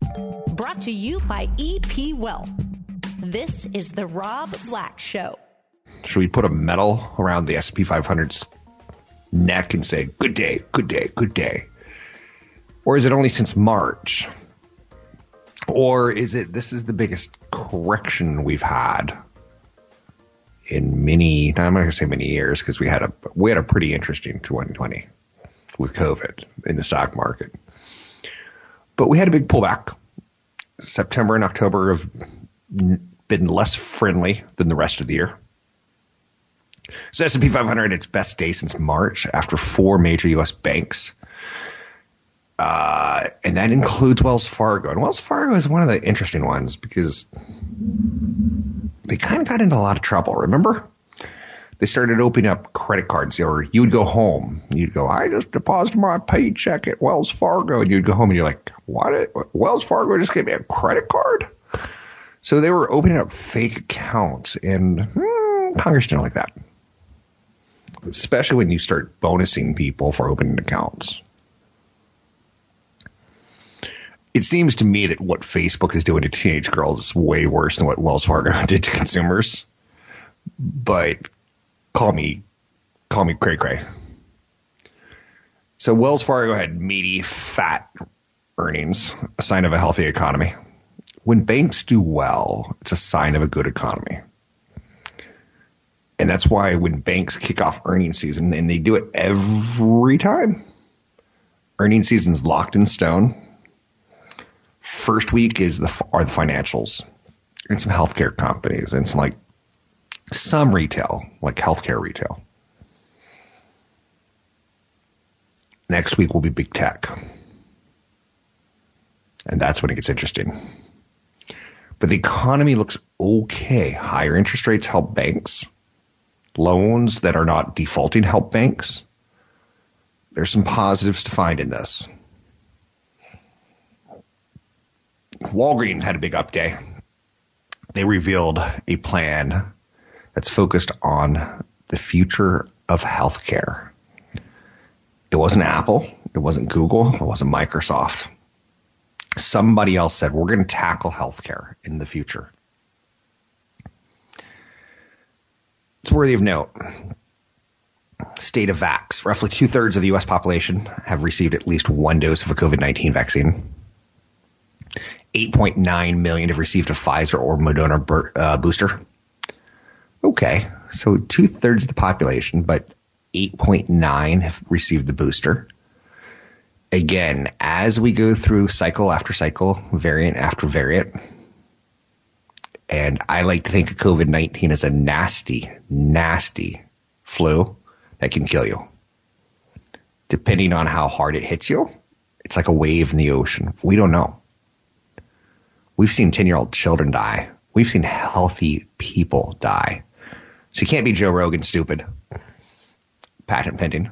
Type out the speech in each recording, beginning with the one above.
Brought to you by EP Wealth. This is the Rob Black Show. Should we put a medal around the SP 500's neck and say, good day, good day, good day? Or is it only since March? Or is it, this is the biggest correction we've had in many, I'm not going to say many years because we had a, we had a pretty interesting 2020 with COVID in the stock market. But we had a big pullback. September and October have been less friendly than the rest of the year. So S&P 500 its best day since March after four major U.S. banks. Uh, and that includes Wells Fargo. And Wells Fargo is one of the interesting ones because they kind of got into a lot of trouble. Remember? They started opening up credit cards, or you would go home. You'd go, I just deposited my paycheck at Wells Fargo, and you'd go home and you're like, what? Wells Fargo just gave me a credit card? So they were opening up fake accounts, and hmm, Congress didn't like that especially when you start bonusing people for opening accounts. It seems to me that what Facebook is doing to teenage girls is way worse than what Wells Fargo did to consumers. But call me, call me cray cray. So Wells Fargo had meaty, fat earnings, a sign of a healthy economy. When banks do well, it's a sign of a good economy. And that's why when banks kick off earnings season, and they do it every time, earnings season's locked in stone. First week is the are the financials and some healthcare companies and some like some retail, like healthcare retail. Next week will be big tech. And that's when it gets interesting. But the economy looks okay. Higher interest rates help banks loans that are not defaulting help banks. There's some positives to find in this. Walgreens had a big up day. They revealed a plan that's focused on the future of healthcare. It wasn't Apple, it wasn't Google, it wasn't Microsoft. Somebody else said, we're going to tackle healthcare in the future. It's worthy of note. State of vax. Roughly two thirds of the U.S. population have received at least one dose of a COVID 19 vaccine. 8.9 million have received a Pfizer or Moderna uh, booster. Okay, so two thirds of the population, but 8.9 have received the booster. Again, as we go through cycle after cycle, variant after variant, and I like to think of COVID 19 as a nasty, nasty flu that can kill you. Depending on how hard it hits you, it's like a wave in the ocean. We don't know. We've seen 10 year old children die. We've seen healthy people die. So you can't be Joe Rogan stupid. Patent pending.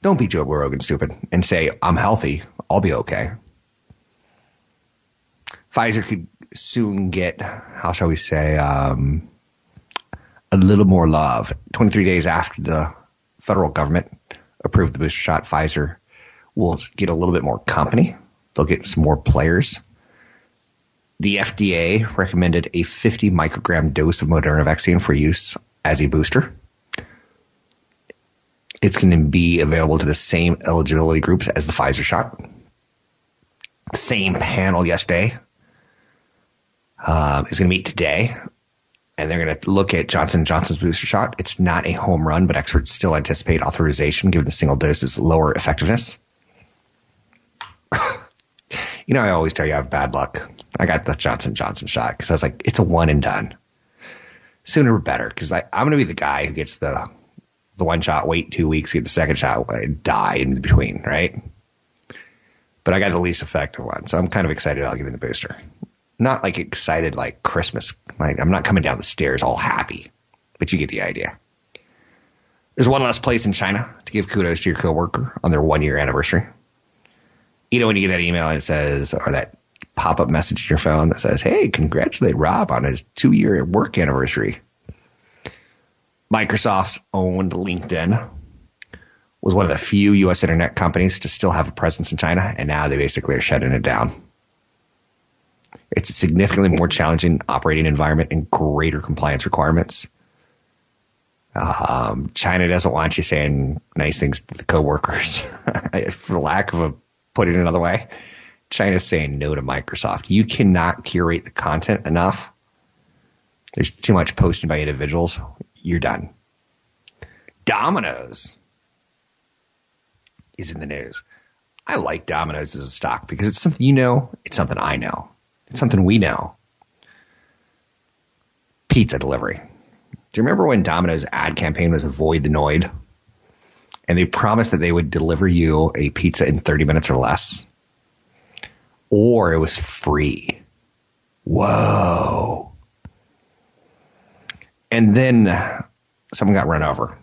Don't be Joe Rogan stupid and say, I'm healthy. I'll be okay. Pfizer could soon get, how shall we say, um, a little more love. 23 days after the federal government approved the booster shot, Pfizer will get a little bit more company. They'll get some more players. The FDA recommended a 50 microgram dose of Moderna vaccine for use as a booster. It's going to be available to the same eligibility groups as the Pfizer shot. Same panel yesterday uh, is going to meet today, and they're going to look at Johnson Johnson's booster shot. It's not a home run, but experts still anticipate authorization given the single dose's lower effectiveness. You know, I always tell you I have bad luck. I got the Johnson Johnson shot because I was like, it's a one and done. Sooner or better, because I'm going to be the guy who gets the the one shot, wait two weeks, get the second shot, die in between, right? but I got the least effective one. So I'm kind of excited I'll give you the booster. Not like excited like Christmas. Like I'm not coming down the stairs all happy, but you get the idea. There's one last place in China to give kudos to your coworker on their one year anniversary. You know when you get that email and it says, or that pop up message to your phone that says, "Hey, congratulate Rob on his two year work anniversary." Microsoft's owned LinkedIn was one of the few U.S. internet companies to still have a presence in China, and now they basically are shutting it down. It's a significantly more challenging operating environment and greater compliance requirements. Um, China doesn't want you saying nice things to the coworkers, for lack of a putting it another way. China's saying no to Microsoft. You cannot curate the content enough. There's too much posted by individuals. You're done. Domino's is in the news. I like Domino's as a stock because it's something you know, it's something I know, it's something we know. Pizza delivery. Do you remember when Domino's ad campaign was avoid the Noid? And they promised that they would deliver you a pizza in 30 minutes or less. Or it was free. Whoa. And then someone got run over.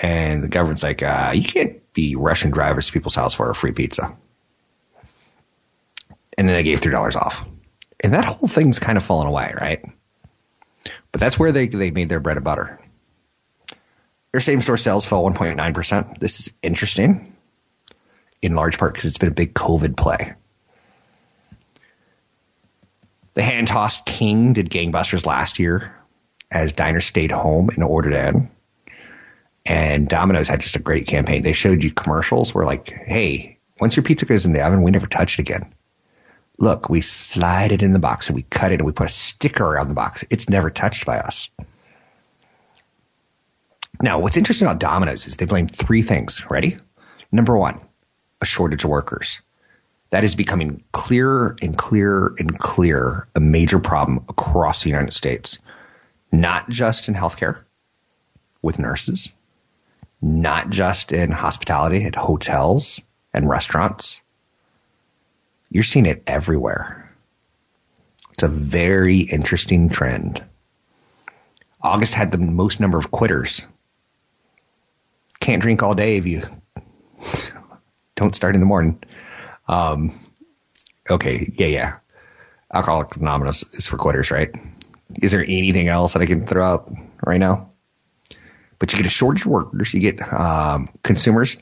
And the government's like, uh, you can't be rushing drivers to people's house for a free pizza. And then they gave $3 off. And that whole thing's kind of fallen away, right? But that's where they, they made their bread and butter. Their same store sales fell 1.9%. This is interesting in large part because it's been a big COVID play. The hand tossed king did gangbusters last year as diners stayed home and ordered in. And Domino's had just a great campaign. They showed you commercials where like, hey, once your pizza goes in the oven, we never touch it again. Look, we slide it in the box and we cut it and we put a sticker around the box. It's never touched by us. Now, what's interesting about Domino's is they blame three things. Ready? Number one, a shortage of workers. That is becoming clearer and clearer and clearer a major problem across the United States. Not just in healthcare with nurses, not just in hospitality at hotels and restaurants. You're seeing it everywhere. It's a very interesting trend. August had the most number of quitters. Can't drink all day if you don't start in the morning. Um, okay, yeah, yeah. Alcoholic Anonymous is for quitters, right? Is there anything else that I can throw out right now? But you get a shortage of workers, you get um, consumers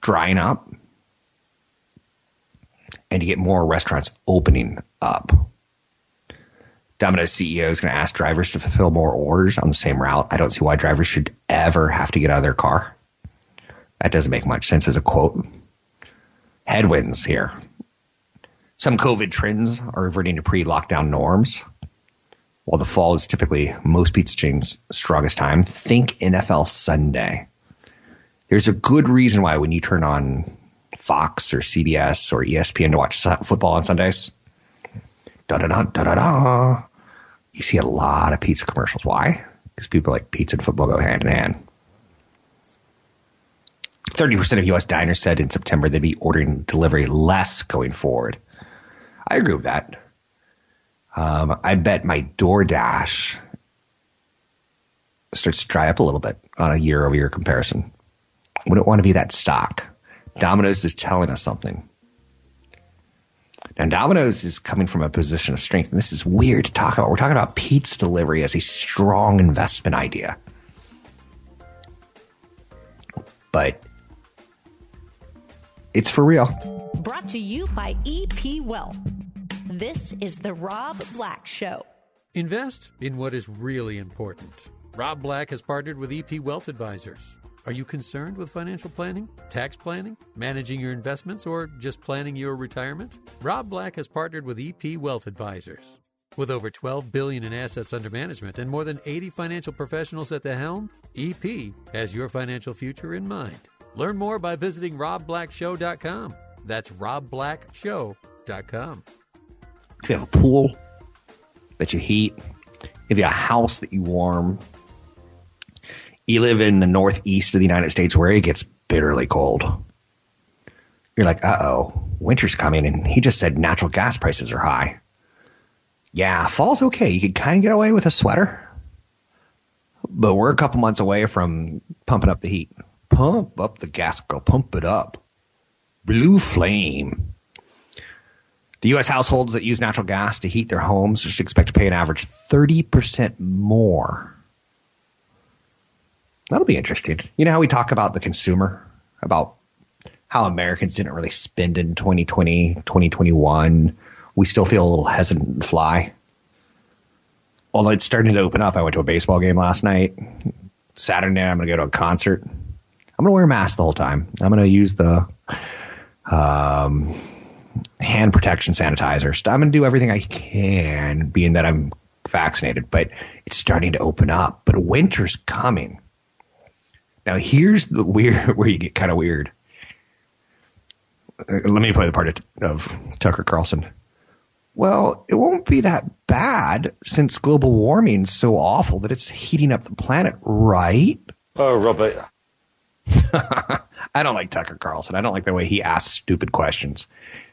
drying up, and you get more restaurants opening up. Domino's CEO is going to ask drivers to fulfill more orders on the same route. I don't see why drivers should ever have to get out of their car. That doesn't make much sense as a quote. Headwinds here. Some COVID trends are reverting to pre lockdown norms. While the fall is typically most pizza chains' strongest time, think NFL Sunday. There's a good reason why when you turn on Fox or CBS or ESPN to watch football on Sundays, da da da da da da, you see a lot of pizza commercials. Why? Because people like pizza and football go hand in hand. 30% of U.S. diners said in September they'd be ordering delivery less going forward. I agree with that. Um, I bet my DoorDash starts to dry up a little bit on a year over year comparison. Wouldn't want to be that stock. Domino's is telling us something. Now, Domino's is coming from a position of strength, and this is weird to talk about. We're talking about pizza delivery as a strong investment idea. But it's for real. Brought to you by EP Wealth. This is The Rob Black Show. Invest in what is really important. Rob Black has partnered with EP Wealth Advisors. Are you concerned with financial planning, tax planning, managing your investments, or just planning your retirement? Rob Black has partnered with EP Wealth Advisors. With over 12 billion in assets under management and more than 80 financial professionals at the helm, EP has your financial future in mind. Learn more by visiting robblackshow.com. That's robblackshow.com. If you have a pool that you heat, if you have a house that you warm, you live in the northeast of the United States where it gets bitterly cold. you're like, uh oh, winter's coming, and he just said natural gas prices are high. Yeah, fall's okay. You can kind of get away with a sweater, but we're a couple months away from pumping up the heat. Pump up the gas, go pump it up. Blue flame. The U.S. households that use natural gas to heat their homes should expect to pay an average 30% more. That'll be interesting. You know how we talk about the consumer, about how Americans didn't really spend in 2020, 2021. We still feel a little hesitant to fly. Although it's starting to open up. I went to a baseball game last night. Saturday night, I'm going to go to a concert. I'm going to wear a mask the whole time. I'm going to use the um, hand protection sanitizer. I'm going to do everything I can, being that I'm vaccinated. But it's starting to open up. But winter's coming. Now here's the weird where you get kind of weird. Uh, let me play the part of, of Tucker Carlson. Well, it won't be that bad since global warming's so awful that it's heating up the planet, right? Oh, Robert. I don't like Tucker Carlson. I don't like the way he asks stupid questions.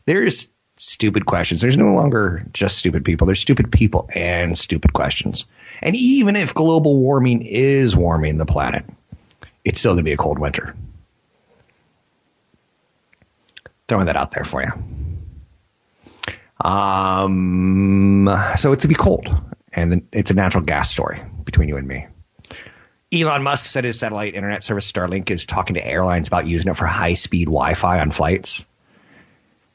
There's stupid questions. There's no longer just stupid people. There's stupid people and stupid questions. And even if global warming is warming the planet, it's still going to be a cold winter. Throwing that out there for you. Um, so it's to be cold, and it's a natural gas story between you and me. Elon Musk said his satellite internet service Starlink is talking to airlines about using it for high speed Wi-Fi on flights.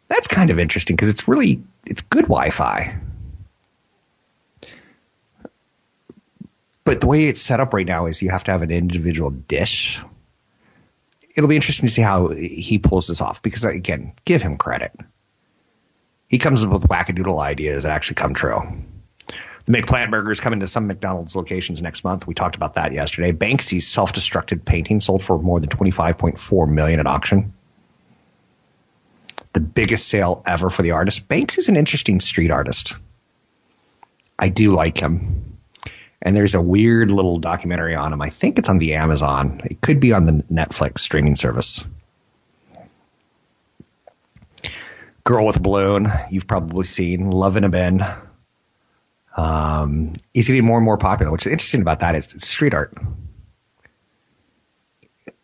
That's kind of interesting because it's really it's good Wi-Fi. But the way it's set up right now is you have to have an individual dish. It'll be interesting to see how he pulls this off because again, give him credit. He comes up with wackadoodle ideas that actually come true. The McPlant burgers coming to some McDonald's locations next month. We talked about that yesterday. Banksy's self-destructed painting sold for more than 25.4 million at auction. The biggest sale ever for the artist. Banksy's an interesting street artist. I do like him. And there's a weird little documentary on him. I think it's on the Amazon. It could be on the Netflix streaming service. Girl with a Balloon, you've probably seen. Love in a Bin. Um, he's getting more and more popular. What's interesting about that is it's street art.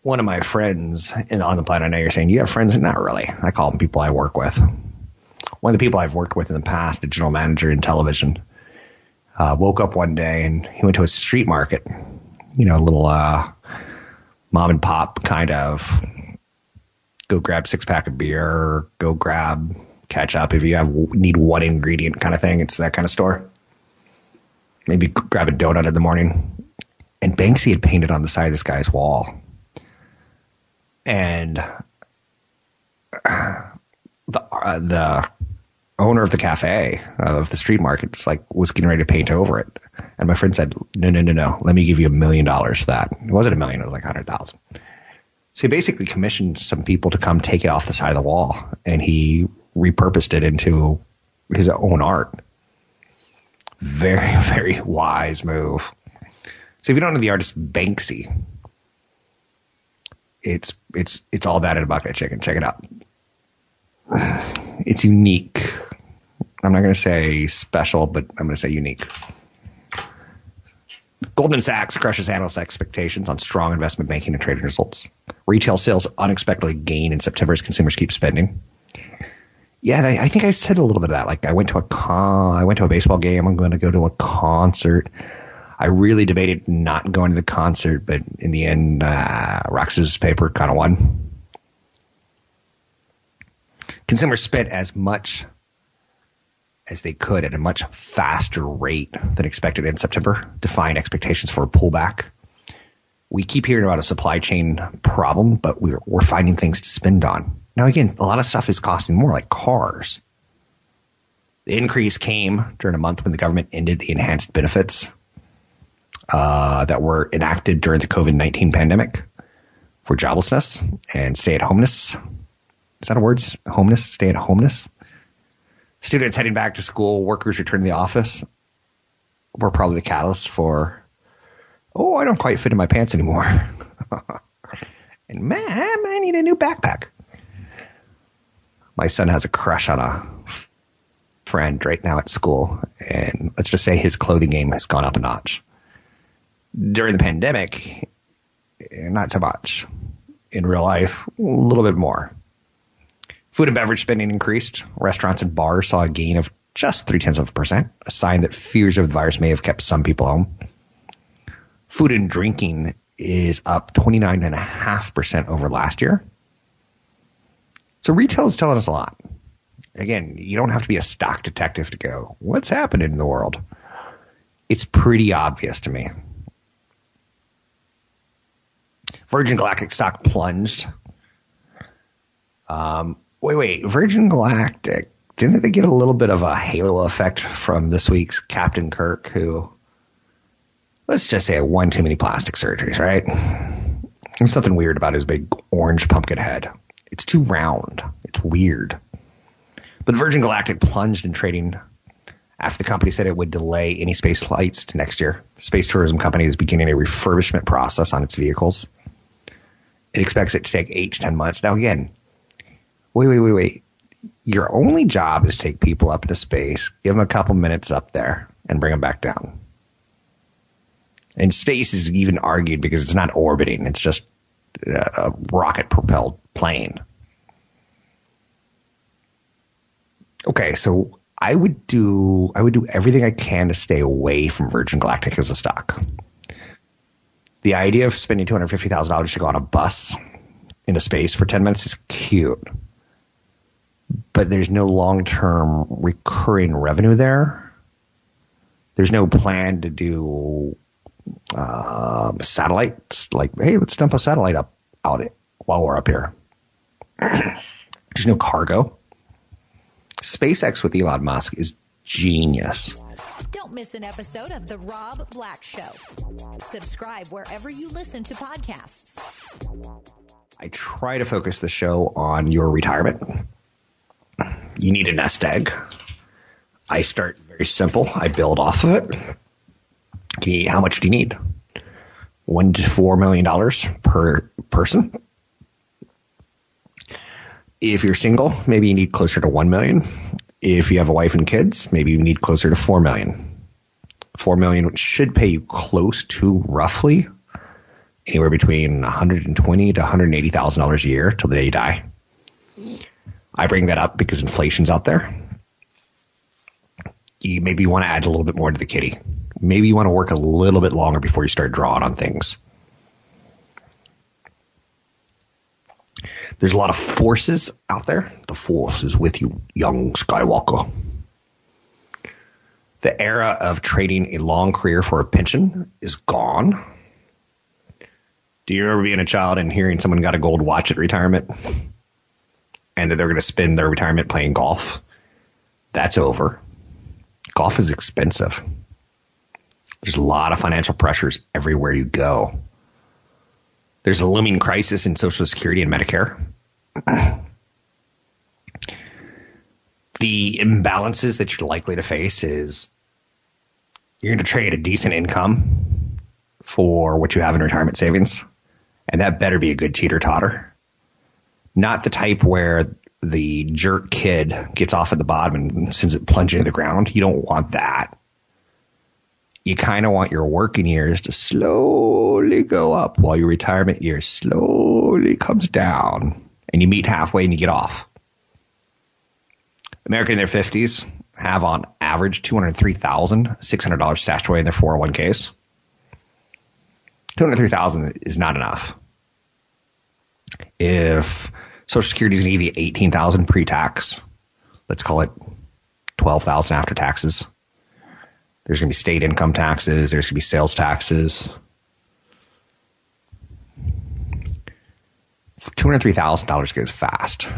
One of my friends in, on the planet, I know you're saying you have friends. Not really. I call them people I work with. One of the people I've worked with in the past, a general manager in television, uh, woke up one day and he went to a street market, you know, a little uh, mom and pop kind of go grab six pack of beer, go grab ketchup if you have need one ingredient kind of thing. It's that kind of store. Maybe grab a donut in the morning. And Banksy had painted on the side of this guy's wall. And the uh, the owner of the cafe of the street market just like was getting ready to paint over it. And my friend said, no, no, no, no. Let me give you a million dollars for that. It wasn't a million. It was like a hundred thousand. So he basically commissioned some people to come take it off the side of the wall and he repurposed it into his own art. Very, very wise move. So if you don't know the artist Banksy, it's it's it's all that in a bucket of chicken. Check it out. It's unique. I'm not going to say special, but I'm going to say unique. Goldman Sachs crushes analyst expectations on strong investment banking and trading results. Retail sales unexpectedly gain in September as consumers keep spending. Yeah, I, think I said a little bit of that. Like I went to a con, I went to a baseball game. I'm going to go to a concert. I really debated not going to the concert, but in the end, uh, Rox's paper kind of won. Consumers spent as much as they could at a much faster rate than expected in September, defying expectations for a pullback. We keep hearing about a supply chain problem, but we're, we're finding things to spend on. Now, again, a lot of stuff is costing more, like cars. The increase came during a month when the government ended the enhanced benefits uh, that were enacted during the COVID 19 pandemic for joblessness and stay at homeness. Is that a word? Homeness? Stay at homeness? Students heading back to school, workers returning to the office were probably the catalyst for, oh, I don't quite fit in my pants anymore. and man, I need a new backpack. my son has a crush on a friend right now at school, and let's just say his clothing game has gone up a notch. During the pandemic, not so much. In real life, a little bit more. Food and beverage spending increased. Restaurants and bars saw a gain of just three tenths of a percent, a sign that fears of the virus may have kept some people home. Food and drinking is up 29.5% over last year. So retail is telling us a lot. Again, you don't have to be a stock detective to go, what's happening in the world? It's pretty obvious to me. Virgin Galactic stock plunged. Um, wait, wait. Virgin Galactic, didn't they get a little bit of a halo effect from this week's Captain Kirk, who, let's just say, one too many plastic surgeries, right? There's something weird about his big orange pumpkin head. It's too round. It's weird. But Virgin Galactic plunged in trading after the company said it would delay any space flights to next year. The space tourism company is beginning a refurbishment process on its vehicles. It expects it to take eight to ten months. Now, again, wait, wait, wait, wait. Your only job is take people up into space, give them a couple minutes up there, and bring them back down. And space is even argued because it's not orbiting; it's just a rocket propelled plane. Okay, so I would do I would do everything I can to stay away from Virgin Galactic as a stock. The idea of spending two hundred fifty thousand dollars to go on a bus into space for ten minutes is cute, but there's no long term recurring revenue there. There's no plan to do um, satellites. Like, hey, let's dump a satellite up out it while we're up here. There's no cargo. SpaceX with Elon Musk is genius. Don't miss an episode of The Rob Black Show. Subscribe wherever you listen to podcasts. I try to focus the show on your retirement. You need a nest egg. I start very simple. I build off of it. how much do you need? One to four million dollars per person. If you're single, maybe you need closer to 1 million. If you have a wife and kids, maybe you need closer to 4 million. 4 million should pay you close to roughly anywhere between 120 to 180,000 dollars a year till the day you die. I bring that up because inflation's out there. You maybe want to add a little bit more to the kitty. Maybe you want to work a little bit longer before you start drawing on things. There's a lot of forces out there. The force is with you, young Skywalker. The era of trading a long career for a pension is gone. Do you remember being a child and hearing someone got a gold watch at retirement and that they're going to spend their retirement playing golf? That's over. Golf is expensive. There's a lot of financial pressures everywhere you go. There's a looming crisis in Social Security and Medicare. the imbalances that you're likely to face is you're going to trade a decent income for what you have in retirement savings, and that better be a good teeter totter. Not the type where the jerk kid gets off at the bottom and sends it plunging to the ground. You don't want that you kind of want your working years to slowly go up while your retirement years slowly comes down and you meet halfway and you get off. American in their 50s have on average $203,600 stashed away in their 401ks. 203,000 is not enough. If Social Security is going to give you 18,000 pre-tax, let's call it 12,000 after taxes there's going to be state income taxes. There's going to be sales taxes. $203,000 goes fast.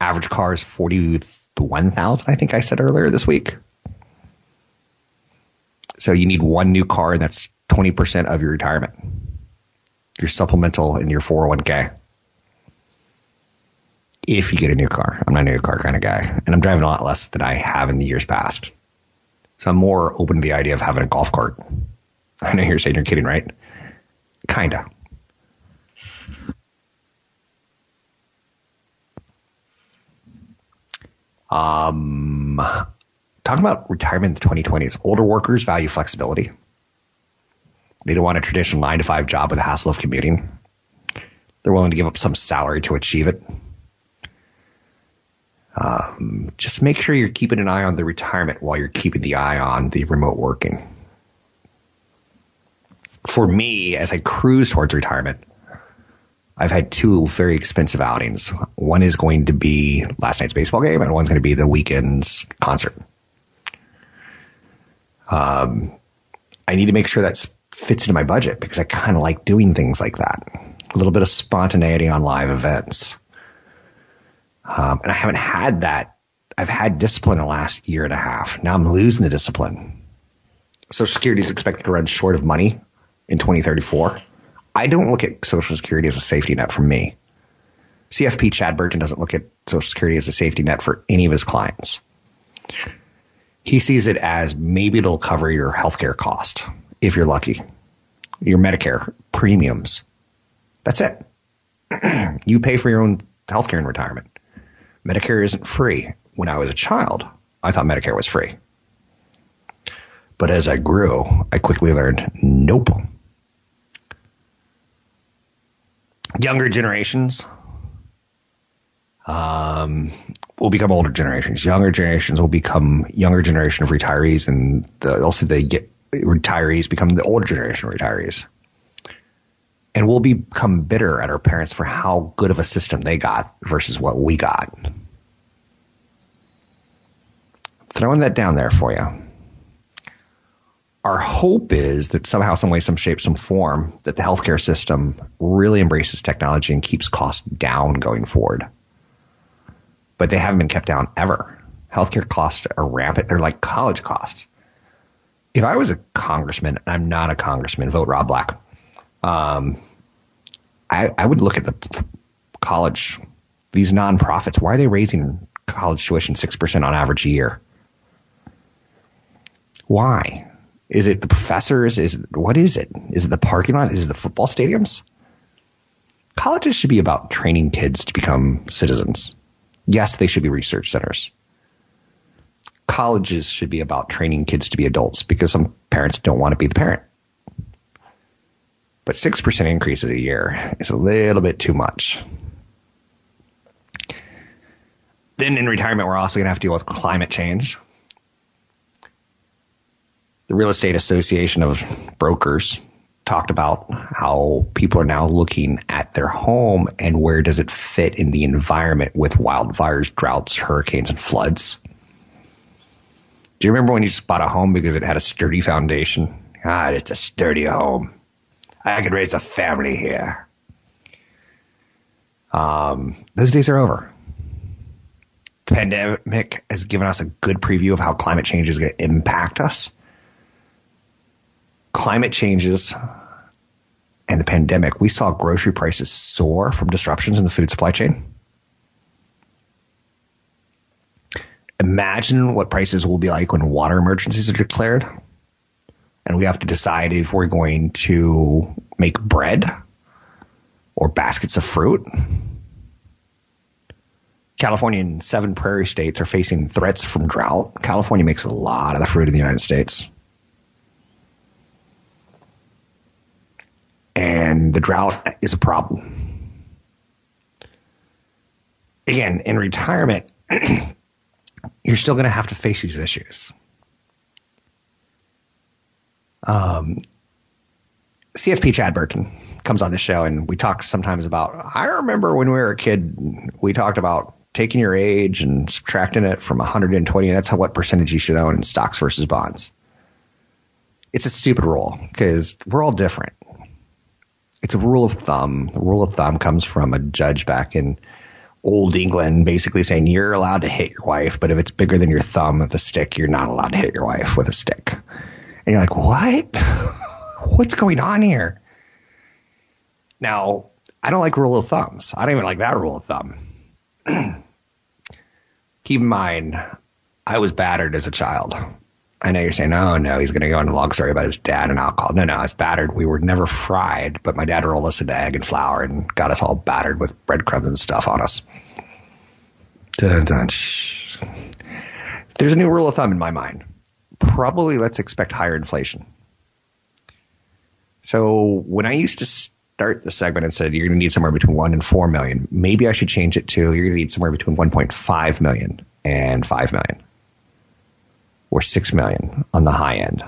Average car is 41,000, I think I said earlier this week. So you need one new car and that's 20% of your retirement. Your supplemental and your 401k. If you get a new car. I'm not a new car kind of guy. And I'm driving a lot less than I have in the years past. So I'm more open to the idea of having a golf cart. I know you're saying you're kidding, right? Kinda. Um, talking about retirement in the 2020s, older workers value flexibility. They don't want a traditional nine to five job with the hassle of commuting. They're willing to give up some salary to achieve it. Um, just make sure you're keeping an eye on the retirement while you're keeping the eye on the remote working. For me, as I cruise towards retirement, I've had two very expensive outings. One is going to be last night's baseball game, and one's going to be the weekend's concert. Um, I need to make sure that fits into my budget because I kind of like doing things like that. A little bit of spontaneity on live events. Um, and I haven't had that. I've had discipline the last year and a half. Now I'm losing the discipline. Social Security is expected to run short of money in 2034. I don't look at Social Security as a safety net for me. CFP Chad Burton doesn't look at Social Security as a safety net for any of his clients. He sees it as maybe it'll cover your healthcare cost if you're lucky, your Medicare premiums. That's it. you pay for your own healthcare in retirement. Medicare isn't free. When I was a child, I thought Medicare was free. But as I grew, I quickly learned nope. Younger generations um, will become older generations. Younger generations will become younger generation of retirees, and the, also they get retirees become the older generation of retirees. And we'll become bitter at our parents for how good of a system they got versus what we got. Throwing that down there for you. Our hope is that somehow, some way, some shape, some form, that the healthcare system really embraces technology and keeps costs down going forward. But they haven't been kept down ever. Healthcare costs are rampant. They're like college costs. If I was a congressman, and I'm not a congressman, vote Rob Black um, I, I would look at the college, these nonprofits. Why are they raising college tuition 6% on average a year? Why? Is it the professors? Is it, what is it? Is it the parking lot? Is it the football stadiums? Colleges should be about training kids to become citizens. Yes, they should be research centers. Colleges should be about training kids to be adults because some parents don't want to be the parent. But 6% increases a year is a little bit too much. Then in retirement, we're also going to have to deal with climate change. The Real Estate Association of Brokers talked about how people are now looking at their home and where does it fit in the environment with wildfires, droughts, hurricanes, and floods. Do you remember when you just bought a home because it had a sturdy foundation? God, it's a sturdy home. I could raise a family here. Um, those days are over. The pandemic has given us a good preview of how climate change is going to impact us. Climate changes and the pandemic, we saw grocery prices soar from disruptions in the food supply chain. Imagine what prices will be like when water emergencies are declared and we have to decide if we're going to make bread or baskets of fruit. California and seven prairie states are facing threats from drought. California makes a lot of the fruit in the United States. And the drought is a problem. Again, in retirement, you're still going to have to face these issues. Um, CFP Chad Burton comes on the show, and we talk sometimes about. I remember when we were a kid, we talked about taking your age and subtracting it from 120. That's how what percentage you should own in stocks versus bonds. It's a stupid rule because we're all different. It's a rule of thumb. The rule of thumb comes from a judge back in old England, basically saying you're allowed to hit your wife, but if it's bigger than your thumb with a stick, you're not allowed to hit your wife with a stick. And you're like, what? What's going on here? Now, I don't like rule of thumbs. I don't even like that rule of thumb. Keep in mind, I was battered as a child. I know you're saying, oh no, he's going to go into a long story about his dad and alcohol. No, no, I was battered. We were never fried, but my dad rolled us into egg and flour and got us all battered with breadcrumbs and stuff on us. Dun, Dun, dun, there's a new rule of thumb in my mind. Probably let's expect higher inflation. So when I used to start the segment and said you're going to need somewhere between one and four million, maybe I should change it to you're going to need somewhere between 1.5 million and 5 million or 6 million on the high end.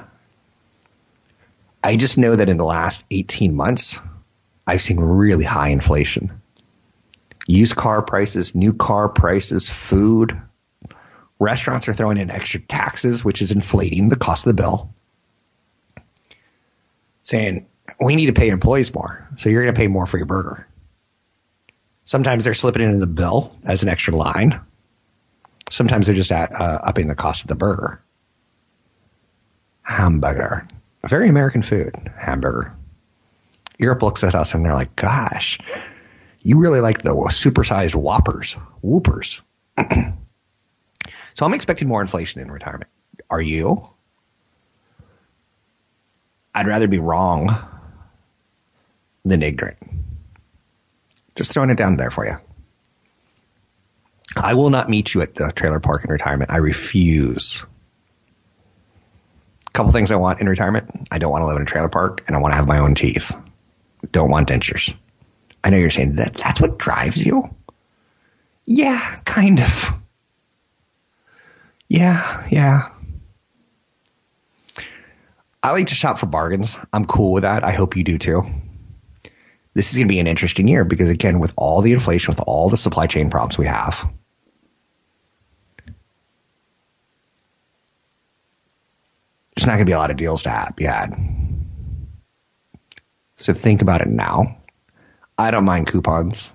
I just know that in the last 18 months, I've seen really high inflation. Used car prices, new car prices, food. Restaurants are throwing in extra taxes, which is inflating the cost of the bill. Saying, we need to pay employees more, so you're going to pay more for your burger. Sometimes they're slipping it into the bill as an extra line. Sometimes they're just at, uh, upping the cost of the burger. Hamburger. Very American food, hamburger. Europe looks at us and they're like, gosh, you really like the supersized whoppers, whoopers. so I'm expecting more inflation in retirement. Are you? I'd rather be wrong than ignorant. Just throwing it down there for you. I will not meet you at the trailer park in retirement. I refuse. A couple things I want in retirement. I don't want to live in a trailer park and I want to have my own teeth. Don't want dentures. I know you're saying that that's what drives you. Yeah, kind of. Yeah, yeah. I like to shop for bargains. I'm cool with that. I hope you do too. This is going to be an interesting year because again, with all the inflation, with all the supply chain problems we have, there's not going to be a lot of deals to be had. So think about it now. I don't mind coupons.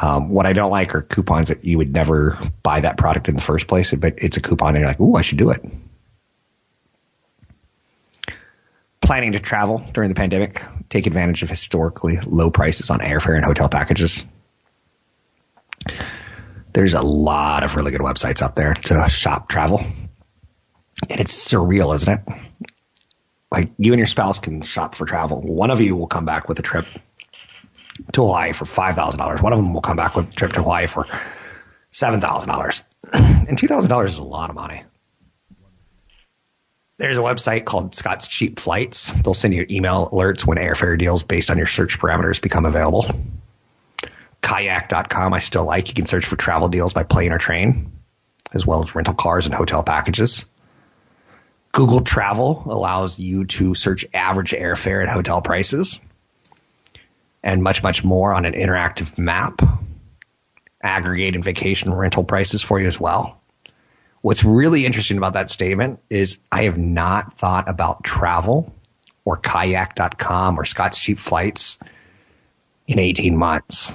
Um, what I don't like are coupons that you would never buy that product in the first place, but it's a coupon and you're like, ooh, I should do it. Planning to travel during the pandemic, take advantage of historically low prices on airfare and hotel packages. There's a lot of really good websites out there to shop travel. And it's surreal, isn't it? Like you and your spouse can shop for travel. One of you will come back with a trip to Hawaii for five thousand dollars. One of them will come back with a trip to Hawaii for seven thousand dollars. And two thousand dollars is a lot of money. There's a website called Scott's Cheap Flights. They'll send you email alerts when airfare deals based on your search parameters become available. Kayak.com I still like. You can search for travel deals by plane or train, as well as rental cars and hotel packages. Google Travel allows you to search average airfare and hotel prices and much, much more on an interactive map, aggregate and vacation rental prices for you as well. What's really interesting about that statement is I have not thought about travel or kayak.com or Scott's Cheap Flights in 18 months.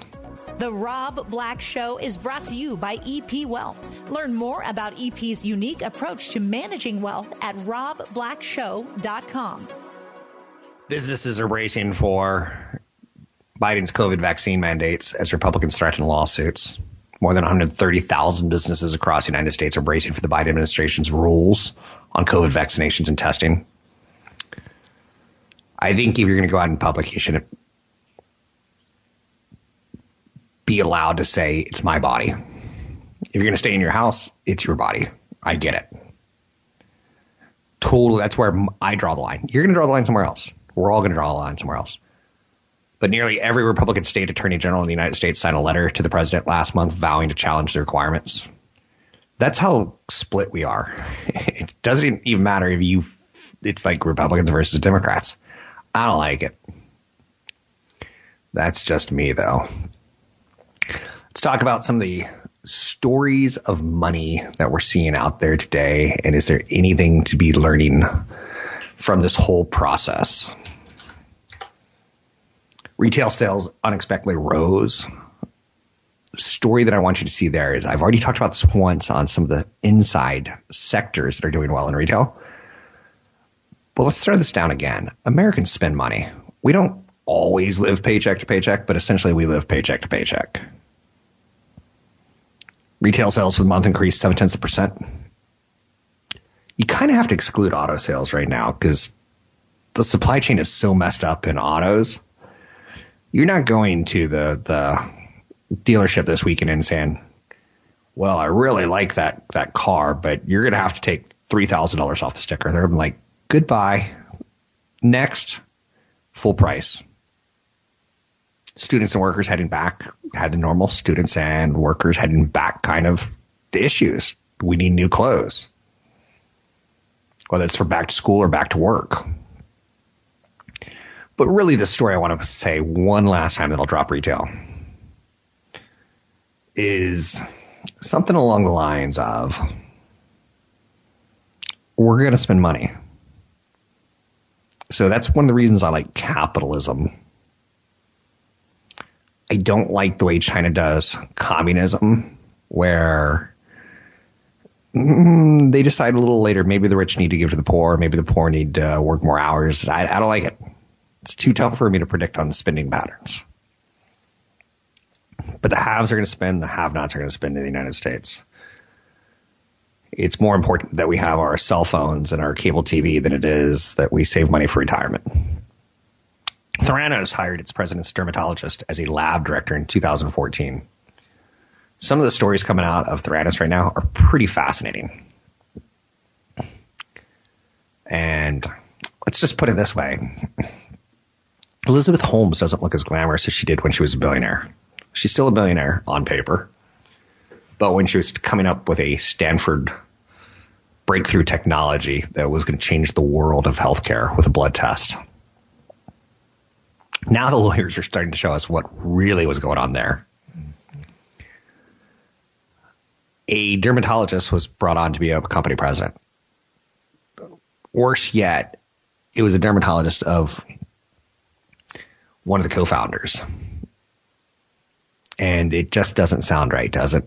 The Rob Black Show is brought to you by EP Wealth. Learn more about EP's unique approach to managing wealth at robblackshow.com. Businesses are bracing for Biden's COVID vaccine mandates as Republicans threaten lawsuits. More than 130,000 businesses across the United States are bracing for the Biden administration's rules on COVID vaccinations and testing. I think if you're going to go out in public, you should be allowed to say it's my body. If you're going to stay in your house, it's your body. I get it. Totally. That's where I draw the line. You're going to draw the line somewhere else. We're all going to draw the line somewhere else. But nearly every Republican state attorney general in the United States signed a letter to the president last month vowing to challenge the requirements. That's how split we are. It doesn't even matter if you, it's like Republicans versus Democrats. I don't like it. That's just me though. Let's talk about some of the stories of money that we're seeing out there today. And is there anything to be learning from this whole process? Retail sales unexpectedly rose. The story that I want you to see there is I've already talked about this once on some of the inside sectors that are doing well in retail. But let's throw this down again. Americans spend money. We don't always live paycheck to paycheck, but essentially we live paycheck to paycheck. Retail sales for the month increased seven tenths of percent. You kind of have to exclude auto sales right now because the supply chain is so messed up in autos. You're not going to the the dealership this weekend and saying, well, I really like that that car, but you're going to have to take three thousand dollars off the sticker. They're like, goodbye. Next, full price. Students and workers heading back had the normal students and workers heading back kind of issues. We need new clothes, whether it's for back to school or back to work. But really, the story I want to say one last time that I'll drop retail is something along the lines of we're going to spend money. So that's one of the reasons I like capitalism. I don't like the way China does communism, where mm, they decide a little later maybe the rich need to give to the poor, maybe the poor need to work more hours. I, I don't like it. It's too tough for me to predict on spending patterns. But the haves are going to spend, the have nots are going to spend in the United States. It's more important that we have our cell phones and our cable TV than it is that we save money for retirement. Theranos hired its president's dermatologist as a lab director in 2014. Some of the stories coming out of Theranos right now are pretty fascinating. And let's just put it this way Elizabeth Holmes doesn't look as glamorous as she did when she was a billionaire. She's still a billionaire on paper. But when she was coming up with a Stanford breakthrough technology that was going to change the world of healthcare with a blood test. Now the lawyers are starting to show us what really was going on there. A dermatologist was brought on to be a company president. Worse yet, it was a dermatologist of one of the co-founders. And it just doesn't sound right, does it?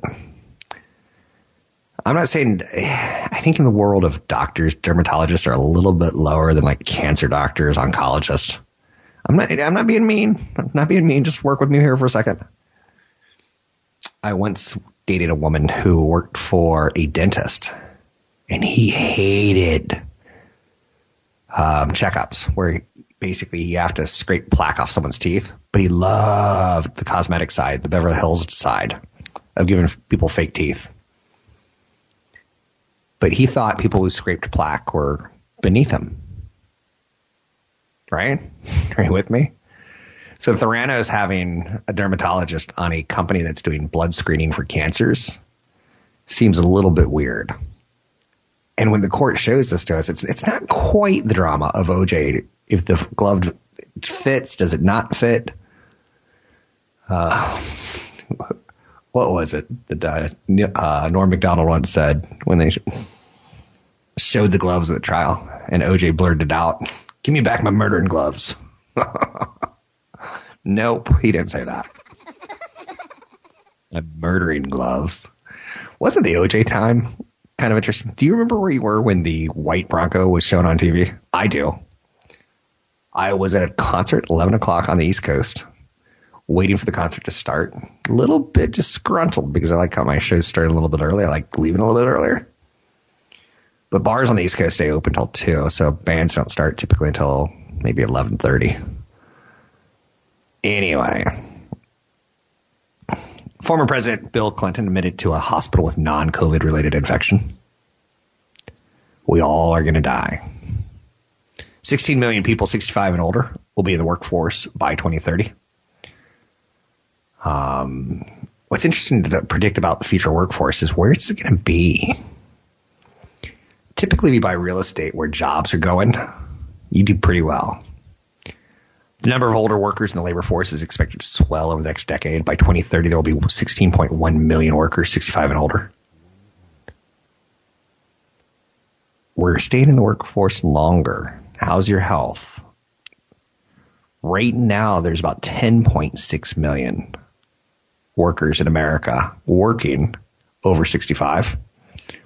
I'm not saying, I think in the world of doctors, dermatologists are a little bit lower than like cancer doctors, oncologists. I'm not, I'm not being mean. I'm not being mean. Just work with me here for a second. I once dated a woman who worked for a dentist and he hated um, checkups where basically you have to scrape plaque off someone's teeth, but he loved the cosmetic side, the Beverly Hills side of giving people fake teeth. But he thought people who scraped plaque were beneath him. Right? Are you with me? So Theranos having a dermatologist on a company that's doing blood screening for cancers seems a little bit weird. And when the court shows this to us, it's it's not quite the drama of OJ. If the glove fits, does it not fit? Uh, what was it that uh, uh, Norm Macdonald once said when they showed the gloves at the trial, and OJ blurted it out, "Give me back my murdering gloves." nope, he didn't say that. my murdering gloves. Wasn't the OJ time kind of interesting. Do you remember where you were when the white Bronco was shown on TV? I do. I was at a concert, 11 o'clock on the East Coast, waiting for the concert to start. A little bit disgruntled because I like how my shows start a little bit early. I like leaving a little bit earlier. But bars on the East Coast stay open till 2, so bands don't start typically until maybe 11.30. Anyway, Former President Bill Clinton admitted to a hospital with non COVID related infection. We all are going to die. 16 million people 65 and older will be in the workforce by 2030. Um, what's interesting to predict about the future workforce is where it's going to be. Typically, if you buy real estate where jobs are going, you do pretty well. The number of older workers in the labor force is expected to swell over the next decade. By 2030, there will be 16.1 million workers 65 and older. We're staying in the workforce longer. How's your health? Right now, there's about 10.6 million workers in America working over 65.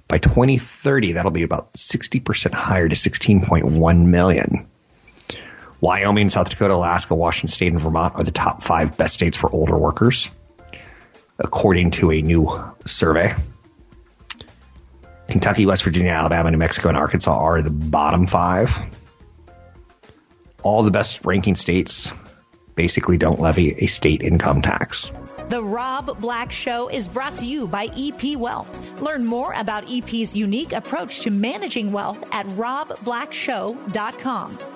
By 2030, that'll be about 60% higher to 16.1 million. Wyoming, South Dakota, Alaska, Washington State, and Vermont are the top five best states for older workers, according to a new survey. Kentucky, West Virginia, Alabama, New Mexico, and Arkansas are the bottom five. All the best ranking states basically don't levy a state income tax. The Rob Black Show is brought to you by EP Wealth. Learn more about EP's unique approach to managing wealth at robblackshow.com.